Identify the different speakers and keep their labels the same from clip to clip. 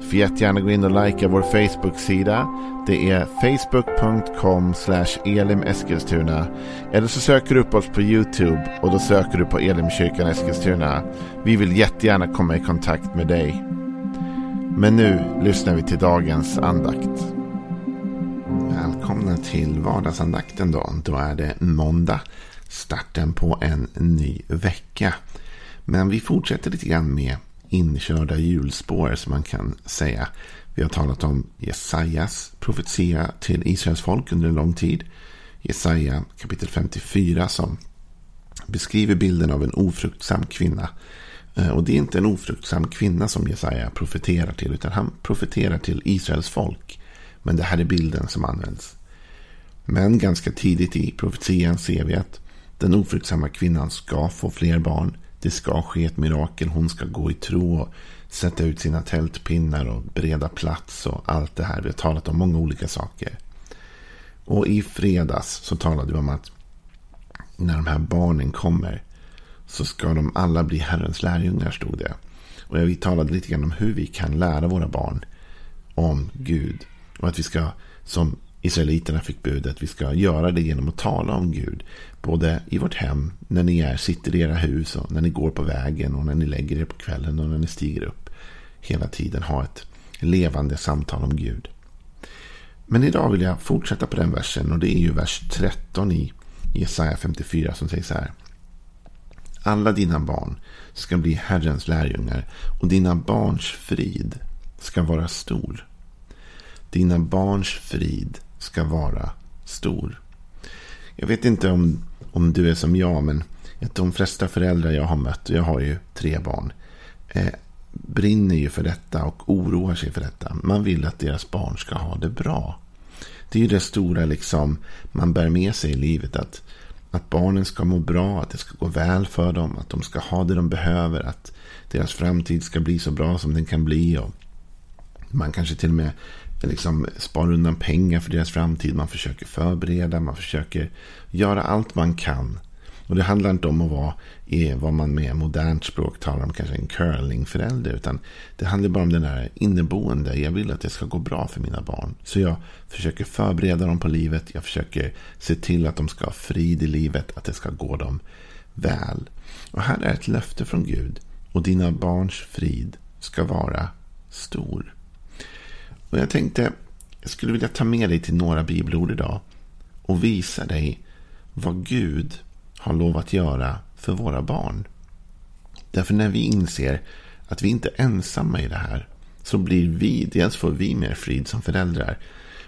Speaker 1: Får jättegärna gå in och likea vår Facebook-sida. Det är facebook.com elimeskilstuna. Eller så söker du upp oss på YouTube och då söker du på Elimkyrkan Eskilstuna. Vi vill jättegärna komma i kontakt med dig. Men nu lyssnar vi till dagens andakt. Välkomna till vardagsandakten då. Då är det måndag. Starten på en ny vecka. Men vi fortsätter lite grann med inkörda hjulspår som man kan säga. Vi har talat om Jesajas profetia till Israels folk under en lång tid. Jesaja kapitel 54 som beskriver bilden av en ofruktsam kvinna. Eh, och det är inte en ofruktsam kvinna som Jesaja profeterar till utan han profeterar till Israels folk. Men det här är bilden som används. Men ganska tidigt i profetian ser vi att den ofruktsamma kvinnan ska få fler barn. Det ska ske ett mirakel. Hon ska gå i tro och sätta ut sina tältpinnar och bereda plats och allt det här. Vi har talat om många olika saker. Och i fredags så talade vi om att när de här barnen kommer så ska de alla bli Herrens lärjungar, stod det. Och vi talade lite grann om hur vi kan lära våra barn om Gud. Och att vi ska, som Israeliterna fick budet, vi ska göra det genom att tala om Gud. Både i vårt hem, när ni är, sitter i era hus och när ni går på vägen och när ni lägger er på kvällen och när ni stiger upp. Hela tiden ha ett levande samtal om Gud. Men idag vill jag fortsätta på den versen och det är ju vers 13 i Jesaja 54 som säger så här. Alla dina barn ska bli Herrens lärjungar och dina barns frid ska vara stor. Dina barns frid ska vara stor. Jag vet inte om, om du är som jag, men de flesta föräldrar jag har mött, och jag har ju tre barn, eh, brinner ju för detta och oroar sig för detta. Man vill att deras barn ska ha det bra. Det är ju det stora liksom man bär med sig i livet. Att, att barnen ska må bra, att det ska gå väl för dem, att de ska ha det de behöver, att deras framtid ska bli så bra som den kan bli. Och man kanske till och med liksom spara undan pengar för deras framtid. Man försöker förbereda, man försöker göra allt man kan. Och det handlar inte om att vara i vad man med modernt språk talar om kanske en curlingförälder. Utan det handlar bara om den där inneboende. Jag vill att det ska gå bra för mina barn. Så jag försöker förbereda dem på livet. Jag försöker se till att de ska ha frid i livet. Att det ska gå dem väl. Och här är ett löfte från Gud. Och dina barns frid ska vara stor. Och jag tänkte, jag skulle vilja ta med dig till några bibelord idag. Och visa dig vad Gud har lovat göra för våra barn. Därför när vi inser att vi inte är ensamma i det här. Så blir vi, dels får vi mer frid som föräldrar.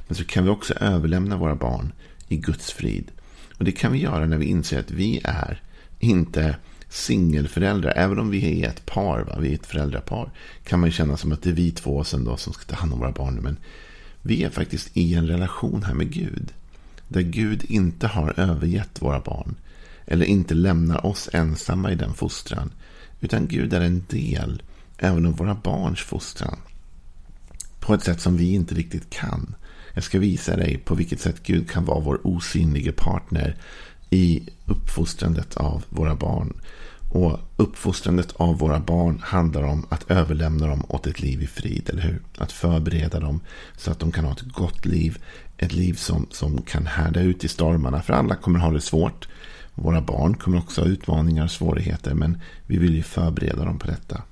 Speaker 1: Men så kan vi också överlämna våra barn i Guds frid. Och det kan vi göra när vi inser att vi är inte singelföräldrar, även om vi är ett par, va? vi är ett föräldrapar, kan man ju känna som att det är vi två sen då som ska ta hand om våra barn. Men vi är faktiskt i en relation här med Gud. Där Gud inte har övergett våra barn. Eller inte lämnar oss ensamma i den fostran. Utan Gud är en del även av våra barns fostran. På ett sätt som vi inte riktigt kan. Jag ska visa dig på vilket sätt Gud kan vara vår osynlige partner i uppfostrandet av våra barn. Och uppfostrandet av våra barn handlar om att överlämna dem åt ett liv i frid, eller hur? Att förbereda dem så att de kan ha ett gott liv. Ett liv som, som kan härda ut i stormarna. För alla kommer ha det svårt. Våra barn kommer också ha utmaningar och svårigheter. Men vi vill ju förbereda dem på detta.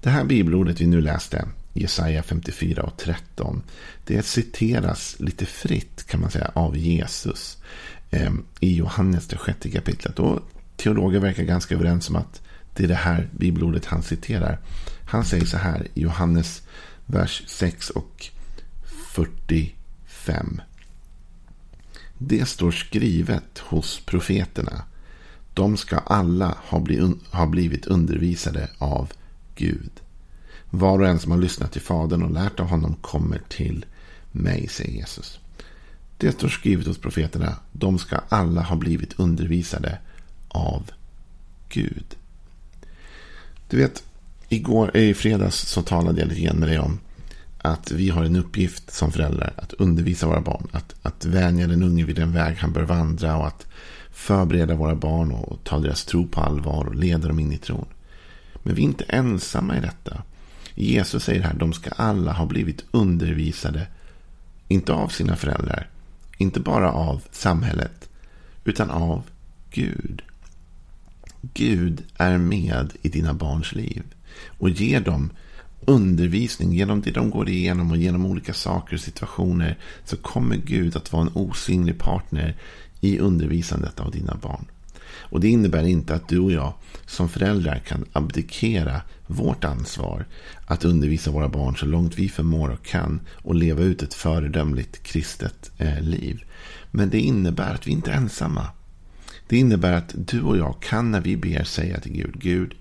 Speaker 1: Det här bibelordet vi nu läste, Jesaja 54 och 13. Det citeras lite fritt kan man säga av Jesus. Eh, I Johannes, det sjätte kapitlet. Och teologer verkar ganska överens om att det är det här bibelordet han citerar. Han säger så här i Johannes vers 6 och 45. Det står skrivet hos profeterna. De ska alla ha blivit undervisade av Gud. Var och en som har lyssnat till Fadern och lärt av honom kommer till mig, säger Jesus. Det står skrivet hos profeterna. De ska alla ha blivit undervisade av Gud. Du vet, igår, i fredags så talade jag lite grann med dig om att vi har en uppgift som föräldrar att undervisa våra barn. Att, att vänja den unge vid den väg han bör vandra och att förbereda våra barn och ta deras tro på allvar och leda dem in i tron. Men vi är inte ensamma i detta. Jesus säger här, de ska alla ha blivit undervisade, inte av sina föräldrar, inte bara av samhället, utan av Gud. Gud är med i dina barns liv och ger dem undervisning, genom det de går igenom och genom olika saker och situationer så kommer Gud att vara en osynlig partner i undervisandet av dina barn. Och Det innebär inte att du och jag som föräldrar kan abdikera vårt ansvar att undervisa våra barn så långt vi förmår och kan och leva ut ett föredömligt kristet eh, liv. Men det innebär att vi inte är ensamma. Det innebär att du och jag kan när vi ber säga till Gud, Gud,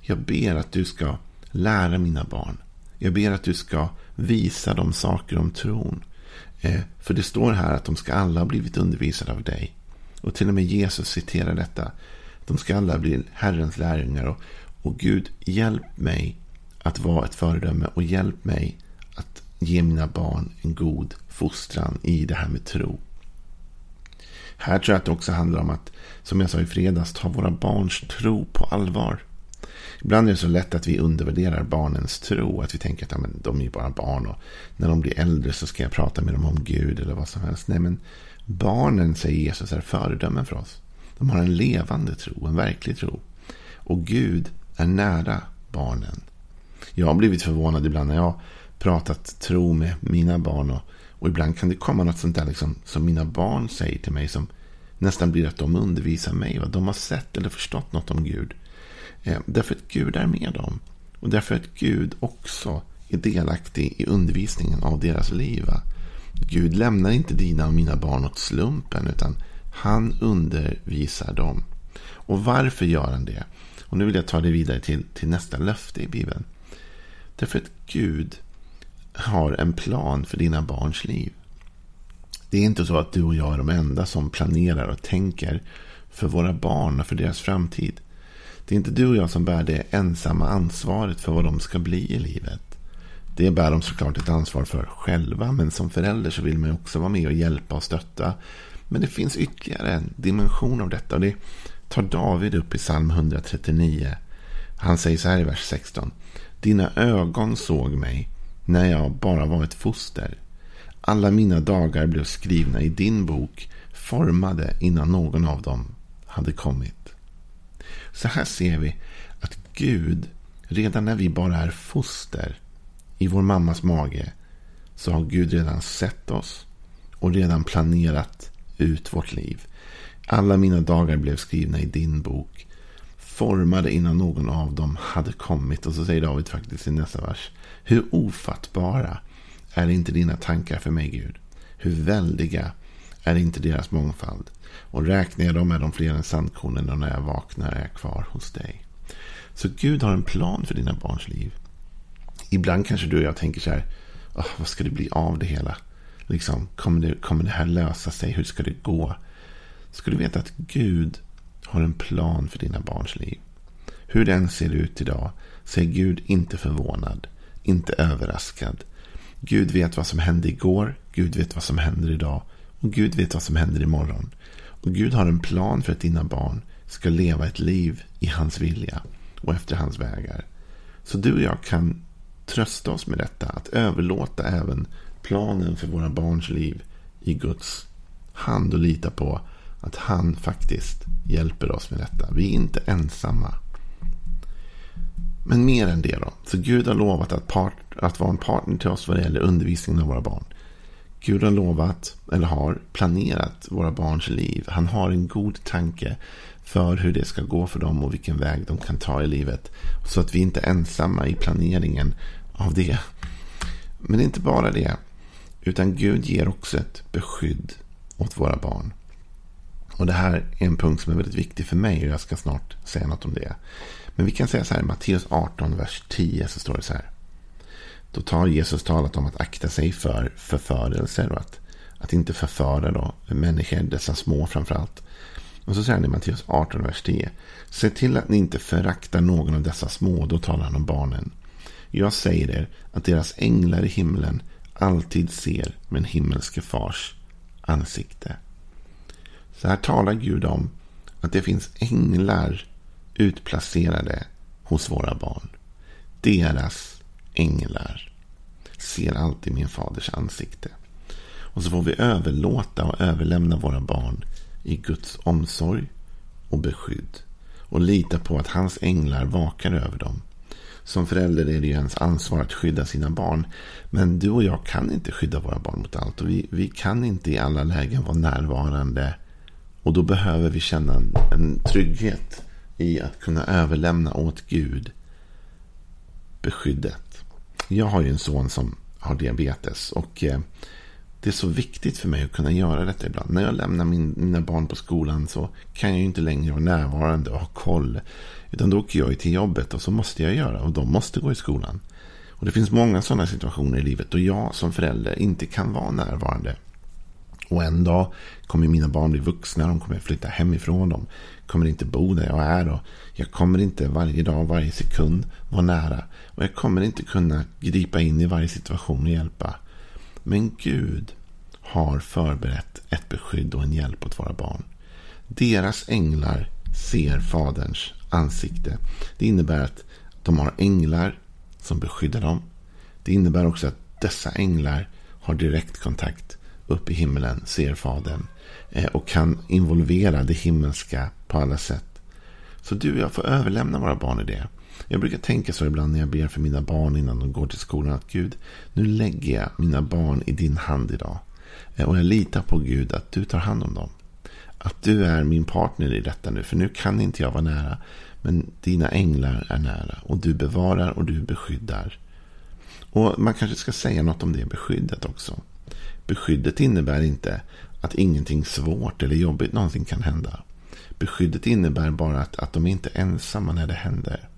Speaker 1: jag ber att du ska lära mina barn. Jag ber att du ska visa dem saker om tron. Eh, för det står här att de ska alla ha blivit undervisade av dig. Och till och med Jesus citerar detta. De ska alla bli Herrens lärjungar. Och, och Gud, hjälp mig att vara ett föredöme och hjälp mig att ge mina barn en god fostran i det här med tro. Här tror jag att det också handlar om att, som jag sa i fredags, ta våra barns tro på allvar. Ibland är det så lätt att vi undervärderar barnens tro. Att vi tänker att ja, men, de är ju bara barn och när de blir äldre så ska jag prata med dem om Gud eller vad som helst. Nej, men barnen, säger Jesus, är föredömen för oss. De har en levande tro, en verklig tro. Och Gud är nära barnen. Jag har blivit förvånad ibland när jag pratat tro med mina barn. Och, och ibland kan det komma något sånt där liksom, som mina barn säger till mig. Som nästan blir att de undervisar mig. Vad de har sett eller förstått något om Gud. Eh, därför att Gud är med dem. Och därför att Gud också är delaktig i undervisningen av deras liv. Gud lämnar inte dina och mina barn åt slumpen. Utan han undervisar dem. Och varför gör han det? Och nu vill jag ta det vidare till, till nästa löfte i Bibeln. Därför att Gud har en plan för dina barns liv. Det är inte så att du och jag är de enda som planerar och tänker för våra barn och för deras framtid. Det är inte du och jag som bär det ensamma ansvaret för vad de ska bli i livet. Det bär de såklart ett ansvar för själva. Men som förälder så vill man också vara med och hjälpa och stötta. Men det finns ytterligare en dimension av detta. Och det tar David upp i psalm 139. Han säger så här i vers 16. Dina ögon såg mig när jag bara var ett foster. Alla mina dagar blev skrivna i din bok, formade innan någon av dem hade kommit. Så här ser vi att Gud, redan när vi bara är foster i vår mammas mage, så har Gud redan sett oss och redan planerat ut vårt liv. Alla mina dagar blev skrivna i din bok, formade innan någon av dem hade kommit. Och så säger David faktiskt i nästa vers. Hur ofattbara är inte dina tankar för mig, Gud? Hur väldiga är inte deras mångfald? Och räknar jag dem är de fler än sandkornen och när jag vaknar är jag kvar hos dig. Så Gud har en plan för dina barns liv. Ibland kanske du och jag tänker så här. Oh, vad ska det bli av det hela? Liksom, kommer, det, kommer det här lösa sig? Hur ska det gå? Ska du veta att Gud har en plan för dina barns liv. Hur den ser ut idag så är Gud inte förvånad, inte överraskad. Gud vet vad som hände igår, Gud vet vad som händer idag och Gud vet vad som händer imorgon. Och Gud har en plan för att dina barn ska leva ett liv i hans vilja och efter hans vägar. Så du och jag kan trösta oss med detta. Att överlåta även planen för våra barns liv i Guds hand och lita på att han faktiskt hjälper oss med detta. Vi är inte ensamma. Men mer än det då. Så Gud har lovat att, part, att vara en partner till oss vad det gäller undervisningen av våra barn. Gud har lovat, eller har planerat våra barns liv. Han har en god tanke för hur det ska gå för dem och vilken väg de kan ta i livet. Så att vi inte är ensamma i planeringen av det. Men det är inte bara det. Utan Gud ger också ett beskydd åt våra barn. Och det här är en punkt som är väldigt viktig för mig och jag ska snart säga något om det. Men vi kan säga så här, Matteus 18, vers 10 så står det så här. Då tar Jesus talat om att akta sig för förförelser och att, att inte förföra då, människor, dessa små framförallt. Och så säger han i Matteus 18, vers 10. Se till att ni inte föraktar någon av dessa små, då talar han om barnen. Jag säger er att deras änglar i himlen alltid ser min himmelske fars ansikte. Så här talar Gud om att det finns änglar utplacerade hos våra barn. Deras änglar ser alltid min faders ansikte. Och så får vi överlåta och överlämna våra barn i Guds omsorg och beskydd. Och lita på att hans änglar vakar över dem. Som förälder är det ju ens ansvar att skydda sina barn. Men du och jag kan inte skydda våra barn mot allt. Och vi, vi kan inte i alla lägen vara närvarande. Och då behöver vi känna en, en trygghet i att kunna överlämna åt Gud beskyddet. Jag har ju en son som har diabetes. Och eh, det är så viktigt för mig att kunna göra detta ibland. När jag lämnar min, mina barn på skolan så kan jag ju inte längre vara närvarande och ha koll. Utan då åker jag ju till jobbet och så måste jag göra. Och de måste gå i skolan. Och det finns många sådana situationer i livet då jag som förälder inte kan vara närvarande. Och en dag kommer mina barn bli vuxna. De kommer flytta hemifrån. De kommer inte bo där jag är. Och jag kommer inte varje dag, varje sekund vara nära. Och jag kommer inte kunna gripa in i varje situation och hjälpa. Men Gud har förberett ett beskydd och en hjälp åt våra barn. Deras änglar ser Faderns ansikte. Det innebär att de har änglar som beskyddar dem. Det innebär också att dessa änglar har direktkontakt upp i himlen, ser Fadern. Eh, och kan involvera det himmelska på alla sätt. Så du och jag får överlämna våra barn i det. Jag brukar tänka så ibland när jag ber för mina barn innan de går till skolan. Att Gud, nu lägger jag mina barn i din hand idag. Eh, och jag litar på Gud att du tar hand om dem. Att du är min partner i detta nu. För nu kan inte jag vara nära. Men dina änglar är nära. Och du bevarar och du beskyddar. Och man kanske ska säga något om det beskyddet också. Beskyddet innebär inte att ingenting svårt eller jobbigt någonsin kan hända. Beskyddet innebär bara att, att de inte är ensamma när det händer.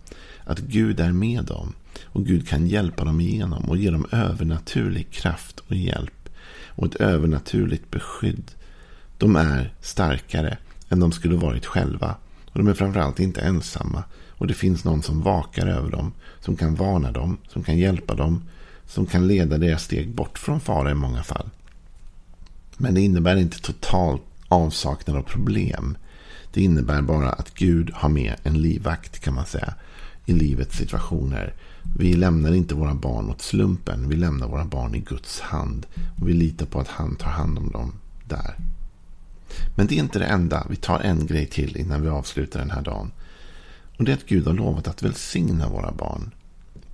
Speaker 1: Att Gud är med dem. Och Gud kan hjälpa dem igenom och ge dem övernaturlig kraft och hjälp. Och ett övernaturligt beskydd. De är starkare än de skulle varit själva. Och de är framförallt inte ensamma. Och det finns någon som vakar över dem. Som kan varna dem. Som kan hjälpa dem. Som kan leda deras steg bort från fara i många fall. Men det innebär inte total avsaknad av problem. Det innebär bara att Gud har med en livvakt kan man säga. I livets situationer. Vi lämnar inte våra barn åt slumpen. Vi lämnar våra barn i Guds hand. Och vi litar på att han tar hand om dem där. Men det är inte det enda. Vi tar en grej till innan vi avslutar den här dagen. Och det är att Gud har lovat att välsigna våra barn.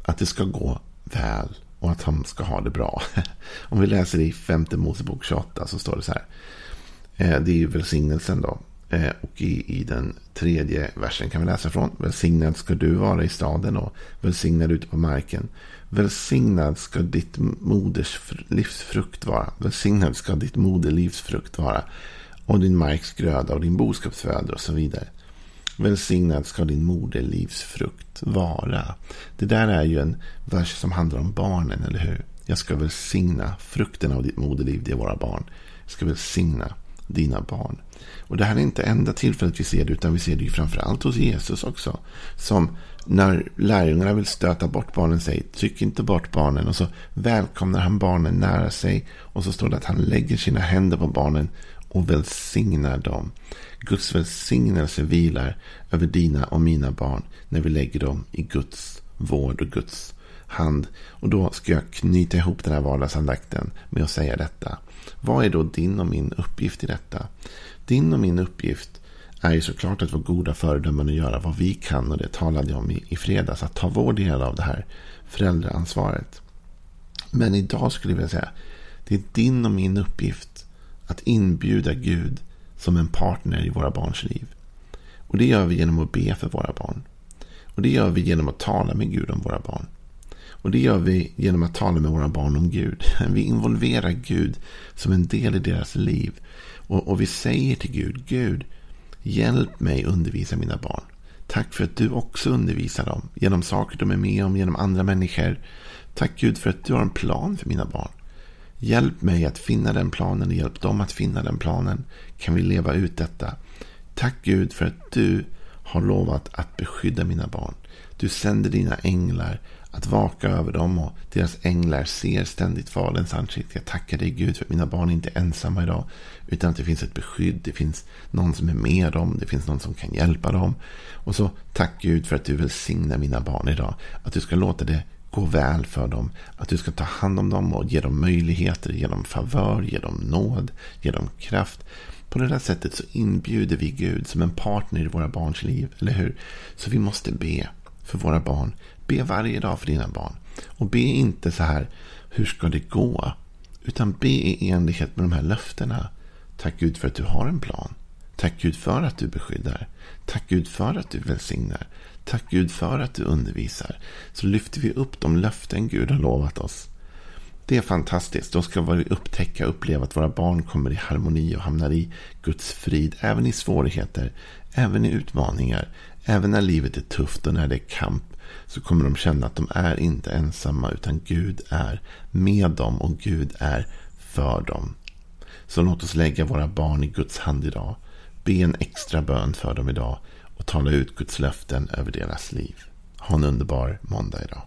Speaker 1: Att det ska gå väl och att han ska ha det bra. Om vi läser i femte Mosebok 28 så står det så här. Eh, det är ju välsignelsen då. Eh, och i, i den tredje versen kan vi läsa från. Välsignad ska du vara i staden och välsignad ute på marken. Välsignad ska ditt moders livsfrukt vara. Välsignad ska ditt moderlivs frukt vara. Och din marks gröda och din boskapsföda och så vidare. Välsignad ska din moderlivs frukt vara. Det där är ju en vers som handlar om barnen, eller hur? Jag ska välsigna frukten av ditt moderliv, det är våra barn. Jag ska välsigna dina barn. Och det här är inte enda tillfället vi ser det, utan vi ser det ju framförallt hos Jesus också. Som när lärjungarna vill stöta bort barnen säger, tryck inte bort barnen. Och så välkomnar han barnen nära sig. Och så står det att han lägger sina händer på barnen och välsignar dem. Guds välsignelse vilar över dina och mina barn när vi lägger dem i Guds vård och Guds hand. Och då ska jag knyta ihop den här vardagsandakten med att säga detta. Vad är då din och min uppgift i detta? Din och min uppgift är ju såklart att vara goda föredömen och göra vad vi kan. Och det talade jag om i, i fredags. Att ta vår del av det här föräldraansvaret. Men idag skulle jag vilja säga. Det är din och min uppgift att inbjuda Gud som en partner i våra barns liv. Och det gör vi genom att be för våra barn. Och det gör vi genom att tala med Gud om våra barn. Och det gör vi genom att tala med våra barn om Gud. Vi involverar Gud som en del i deras liv. Och, och vi säger till Gud, Gud, hjälp mig undervisa mina barn. Tack för att du också undervisar dem genom saker de är med om, genom andra människor. Tack Gud för att du har en plan för mina barn. Hjälp mig att finna den planen och hjälp dem att finna den planen. Kan vi leva ut detta? Tack Gud för att du har lovat att beskydda mina barn. Du sänder dina änglar att vaka över dem och deras änglar ser ständigt Faderns ansikte. Jag tackar dig Gud för att mina barn inte är ensamma idag. Utan att det finns ett beskydd, det finns någon som är med dem, det finns någon som kan hjälpa dem. Och så tack Gud för att du välsignar mina barn idag. Att du ska låta det gå väl för dem. Att du ska ta hand om dem och ge dem möjligheter, ge dem favör, ge dem nåd, ge dem kraft. På det där sättet så inbjuder vi Gud som en partner i våra barns liv, eller hur? Så vi måste be för våra barn. Be varje dag för dina barn. Och be inte så här, hur ska det gå? Utan be i enlighet med de här löftena. Tack Gud för att du har en plan. Tack Gud för att du beskyddar. Tack Gud för att du välsignar. Tack Gud för att du undervisar. Så lyfter vi upp de löften Gud har lovat oss. Det är fantastiskt. Då ska vi upptäcka och uppleva att våra barn kommer i harmoni och hamnar i Guds frid. Även i svårigheter, även i utmaningar, även när livet är tufft och när det är kamp. Så kommer de känna att de är inte ensamma utan Gud är med dem och Gud är för dem. Så låt oss lägga våra barn i Guds hand idag. Be en extra bön för dem idag och tala ut Guds löften över deras liv. Ha en underbar måndag idag.